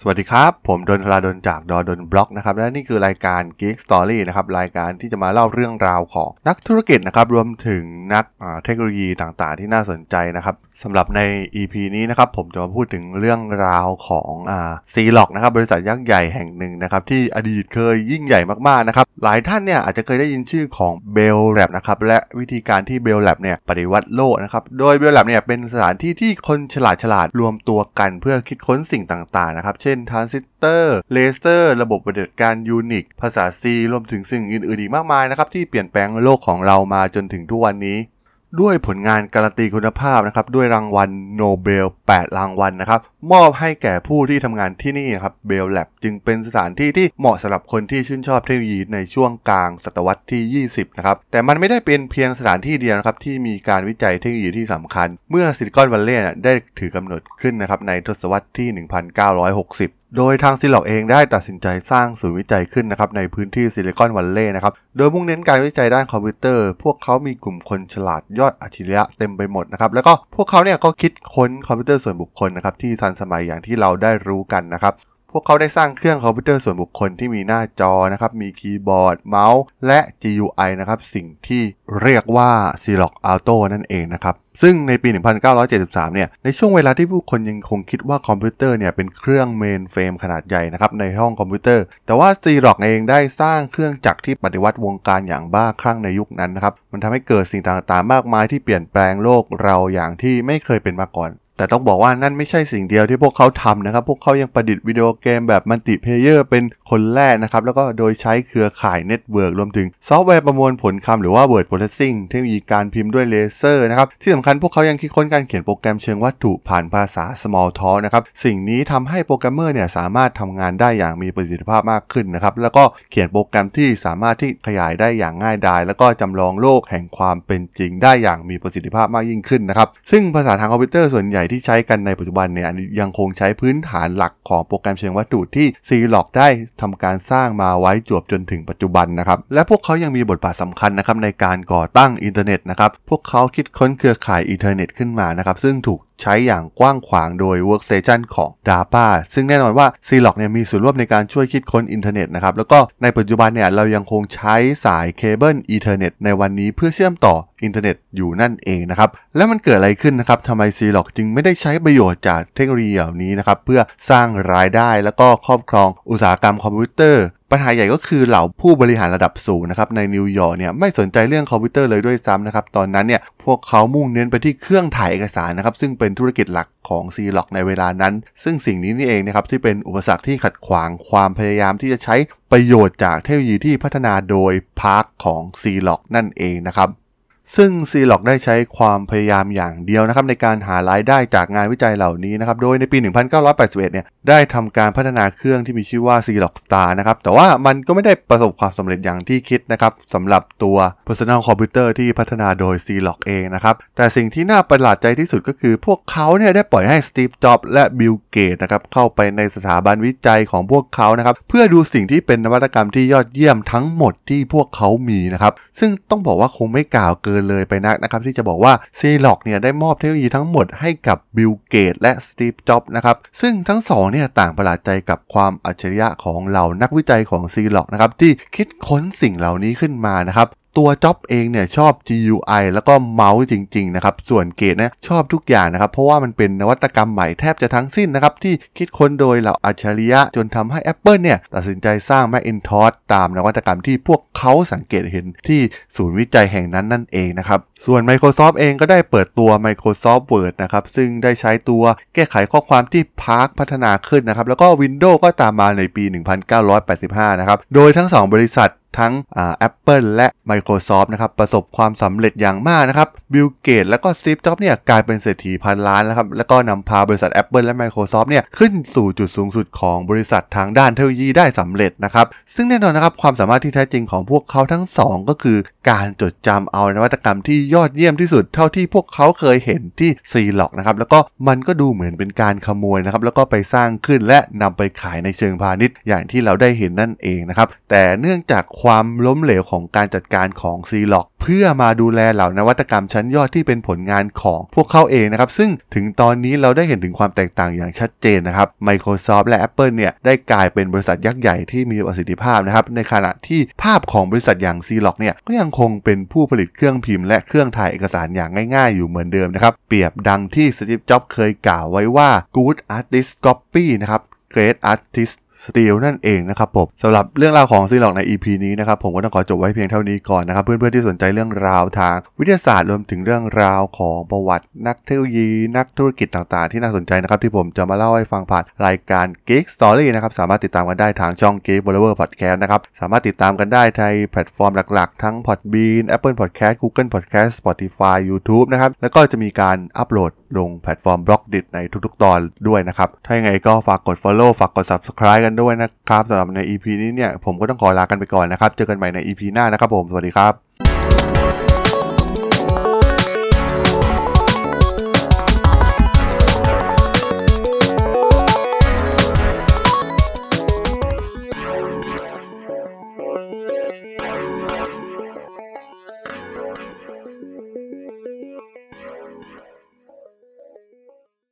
สวัสดีครับ ผมดล ธราดล จาก ด.ดล็อกนะครับ และนี่คือรายการ Geek Story นะครับ รายการที่จะมาเล่าเรื่องราวของนักธุรกิจนะครับ รวมถึงนักเทคโนโลยีต่างๆ ที่น่าสนใจนะครับสำหรับใน EP นี้นะครับ ผมจะมาพูดถึงเรื่องราวของซีล็อกนะครับ บริษัทยักษ์ใหญ่แห่งหนึ่งนะครับ ที่อดีตเคยยิ่งใหญ่มากๆนะครับ หลายท่านเนี่ยอาจจะเคยได้ยินชื่อของ Bell Lab นะครับ และวิธีการที่ Bell Lab เนี่ยปฏิวัติโลกนะครับ โดย Bell Lab เนี่ยเป็นสถานที่ที่คนฉลาดฉลาดๆรวมตัวกันเพื่อคิดค้นสิ่งต่างๆนะครับเช่นทรานซิสเตอร์เลเซอร์ระบบปฏิบัติการ Unix ภาษา C รวมถึงสิ่งอื่นๆอีกมากมายนะครับที่เปลี่ยนแปลงโลกของเรามาจนถึงทุกวันนี้ ด้วยผลงานการันตีคุณภาพนะครับด้วยรางวัลโนเบล 8 รางวัลนะครับมอบให้แก่ผู้ที่ทำงานที่นี่นะครับ Bell Lab จึงเป็นสถานที่ที่เหมาะสำหรับคนที่ชื่นชอบเทคโนโลยีในช่วงกลางศตวรรษที่ 20 นะครับแต่มันไม่ได้เป็นเพียงสถานที่เดียวนะครับที่มีการวิจัยเทคโนโลยีที่สำคัญ เมื่อ Silicon Valley ได้ถือกำเนิดขึ้นนะครับในทศวรรษที่ 1960โดยทางซิลล็อกเองได้ตัดสินใจสร้างศูนย์วิจัยขึ้นนะครับในพื้นที่ Silicon Valley นะครับ โดยมุ่งเน้นการวิจัยด้านคอมพิวเตอร์ พพวกเขามีกลุ่มคนฉลาดยอดอัจฉริยะเต็มไปหมดนะครับ แล้วก็พวกเขาเนี่ยก็คิดค้นคอมพิวเตอร์ส่วนบุคคลนะครับที่ทันสมัยอย่างที่เราได้รู้กันนะครับ วกเขาได้สร้างเครื่องคอมพิวเตอร์ส่วนบุคคลที่มีหน้าจอนะครับ มีคีย์บอร์ด เมาส์ และ GUI นะครับ สิ่งที่เรียกว่า c l o c Auto นั่นเองนะครับ ซึ่งในปี 1973 เนี่ย ในช่วงเวลาที่ผู้คนยังคงคิดว่าคอมพิวเตอร์เนี่ยเป็นเครื่อง mainframe ขนาดใหญ่นะครับในห้องคอมพิวเตอร์ แต่ว่า c l o c เองได้สร้างเครื่องจักรที่ปฏิวัติวงการอย่างบ้าคลั่งในยุคนั้นนะครับ มันทำให้เกิดสิ่งต่างๆ มากมายที่เปลี่ยนแปลงโลกเราอย่างที่ไม่เคยเป็นมาก่อน แต่ต้องบอกว่านั่นไม่ใช่สิ่งเดียวที่พวกเขาทำนะครับ พวกเขายังประดิษฐ์วิดีโอเกมแบบ multiplayer เป็นคนแรกนะครับ แล้วก็โดยใช้เครือข่าย network รวมถึงซอฟต์แวร์ประมวลผลคำหรือว่า Word Processing เทคโนโลยีการพิมพ์ด้วยเลเซอร์นะครับ ที่สำคัญพวกเขายังคิดค้นการเขียนโปรแกรมเชิงวัตถุผ่านภาษา Smalltalk นะครับ สิ่งนี้ทำให้โปรแกรมเมอร์เนี่ยสามารถทำงานได้อย่างมีประสิทธิภาพมากขึ้นนะครับ แล้วก็เขียนโปรแกรมที่สามารถที่ขยายได้อย่างง่ายดาย แล้วก็จำลองโลกแห่งความเป็นจริง ได้อย่างมีประสิทธิภาพมากยิ่งขึ้นนะครับซึ่งภาษาทางคอมพิวเตอร์ส่วนใหญ่ที่ใช้กันในปัจจุบันเนี่ยยังคงใช้พื้นฐานหลักของโปรแกรมเชิงวัตถุที่ C l o c ได้ทำการสร้างมาไว้จวบจนถึงปัจจุบันนะครับและพวกเขายังมีบทบาทสำคัญนะครับในการก่อตั้งอินเทอร์เน็ตนะครับพวกเขาคิดค้นเครือข่าย Ethernet ขึ้นมานะครับซึ่งถูก ใช้อย่างกว้างขวางโดย Workstation ของ DARPA ซึ่งแน่นอนว่า c l o c เนี่ยมีส่วนร่วมในการช่วยคิดค้นอินเทอร์เน็ตนะครับ แล้วก็ในปัจจุบันเนี่ยเรายังคงใช้สายเคเบิล Ethernet ในวันนี้เพื่อเชื่อมต่ออินเทอร์เน็ตอยู่นั่นเองนะครับ แล้วมันเกิดอะไรขึ้นนะครับทำไม c l o c จึงไม่ได้ใช้ประโยชน์จากเทคโนโลยีเหล่านี้นะครับ เพื่อสร้างรายได้แล้วก็ครอบครองอุตสาหกรรมคอมพิวเตอร์ ปัญหาใหญ่ก็คือเหล่าผู้บริหารระดับสูงนะครับในนิวยอร์กเนี่ยไม่สนใจเรื่องคอมพิวเตอร์เลยด้วยซ้ำนะครับตอนนั้นเนี่ยพวกเขามุ่งเน้นไปที่เครื่องถ่ายเอกสารนะครับซึ่งเป็นธุรกิจหลักของซีล็อกในเวลานั้น ซึ่งสิ่งนี้นี่เองนะครับที่เป็นอุปสรรคที่ขัดขวางความพยายามที่จะใช้ประโยชน์จากเทคโนโลยีที่พัฒนาโดย PARC ของซีล็อกนั่นเองนะครับ ซึ่ง c l o c ได้ใช้ความพยายามอย่างเดียวนะครับในการหารายได้จากงานวิจัยเหล่านี้นะครับ โดยในปี 1981 เนี่ยได้ทำการพัฒนาเครื่องที่มีชื่อว่า c l o c Star นะครับ แต่ว่ามันก็ไม่ได้ประสบความสำเร็จอย่างที่คิดนะครับสำหรับตัว Personal Computer ที่พัฒนาโดย c l o c เองนะครับ แต่สิ่งที่น่าประหลาดใจที่สุดก็คือ พวกเขาเนี่ยได้ปล่อยให้ Steve Jobs และ Bill Gates นะครับเข้าไปในสถาบันวิจัยของพวกเขานะครับเพื่อดูสิ่งที่เป็นนวัตกรรมที่ยอดเยี่ยมทั้งหมดที่พวกเขามีนะครับซึ่งต้องบอกว่าคงไม่กล่าวเกินเลยไปนักนะครับที่จะบอกว่าซีล็อกเนี่ยได้มอบเทคโนโลยีทั้งหมดให้กับ Bill Gates และ Steve Jobs นะครับซึ่งทั้งสองเนี่ยต่างประหลาดใจกับความอัจฉริยะของเหล่านักวิจัยของซีล็อกนะครับที่คิดค้นสิ่งเหล่านี้ขึ้นมานะครับ ตัวจ็อบเองเนี่ยชอบ GUI แล้วก็เมาส์จริงๆนะครับ ส่วนเกตนะชอบทุกอย่างนะครับ เพราะว่ามันเป็นนวัตกรรมใหม่แทบจะทั้งสิ้นนะครับ ที่คิดค้นโดยเหล่าอัจฉริยะจนทำให้ Apple เนี่ย ตัดสินใจสร้าง Macintosh ตามนวัตกรรมที่พวกเขาสังเกตเห็นที่ศูนย์วิจัยแห่งนั้นนั่นเองนะครับ ส่วน Microsoft เองก็ได้เปิดตัว Microsoft Word นะครับ ซึ่งได้ใช้ตัวแก้ไขข้อความที่ PARC พัฒนาขึ้นนะครับแล้วก็ Windows ก็ตามมาในปี 1985 นะครับโดยทั้ง 2 บริษัททั้งอ่า Apple และ Microsoft นะครับประสบความสำเร็จอย่างมากนะครับ Bill Gates และก็ Steve Jobs เนี่ยกลายเป็นเศรษฐีพันล้านแล้วครับแล้วก็นำพาบริษัท Apple และ Microsoft เนี่ยขึ้นสู่จุดสูงสุดของบริษัททางด้านเทคโนโลยีได้สำเร็จนะครับซึ่งแน่นอนนะครับความสามารถที่แท้จริงของพวกเขาทั้งสองก็คือการจดจำเอานวัตกรรมที่ยอดเยี่ยมที่สุดเท่าที่พวกเขาเคยเห็นที่ซีล็อกนะครับแล้วก็มันก็ดูเหมือนเป็นการขโมยนะครับแล้วก็ไปสร้างขึ้นและนำไปขายในเชิงพาณิชย์อย่างที่เราได้เห็นนั่นเองนะครับแต่เนื่องจากความล้มเหลวของการจัดการของซีล็อกเพื่อมาดูแลเหล่านวัตกรรมชั้นยอดที่เป็นผลงานของพวกเขาเองนะครับ ซึ่งถึงตอนนี้เราได้เห็นถึงความแตกต่างอย่างชัดเจนนะครับ Microsoft และ Apple เนี่ยได้กลายเป็นบริษัทยักษ์ใหญ่ที่มีประสิทธิภาพนะครับ ในขณะที่ภาพของบริษัทอย่าง c ีล็อกเนี่ยก็ยังคงเป็นผู้ผลิตเครื่องพิมพ์และเครื่องถ่ายเอกสารอย่างง่ายๆ อยู่เหมือนเดิมนะครับ เปรียบดังที่สตีฟจ็อบเคยกล่าวไว้ว่า good artist copy นะครับ great artist สตีลนั่นเองนะครับผมสำหรับเรื่องราวของซีล็อกใน EP นี้นะครับผมก็ต้องขอจบไว้เพียงเท่านี้ก่อนนะครับเพื่อนๆที่สนใจเรื่องราวทางวิทยาศาสตร์รวมถึงเรื่องราวของประวัตินักเทคโนโลยี นักธุรกิจต่างๆ ที่น่าสนใจนะครับที่ผมจะมาเล่าให้ฟังผ่านรายการ Geek Story นะครับสามารถติดตามกันได้ทางช่อง Geek v o l o v e r Podcast นะครับสามารถติดตามกันได้ในแพลตฟอร์มหลักๆ ทั้ง Podbean Apple Podcast Google Podcast Spotify YouTube นะครับแล้วก็จะมีการอัปโหลดลงแพลตฟอร์ม Blockdit ในทุกๆ ตอนด้วยนะครับถ้าอย่างไงก็ฝากกด Follow ฝากกด Subscribe กันด้วยนะครับสำหรับใน EP นี้เนี่ยผมก็ต้องขอลากันไปก่อนนะครับ เจอกันใหม่ใน EP หน้านะครับผม สวัสดีครับ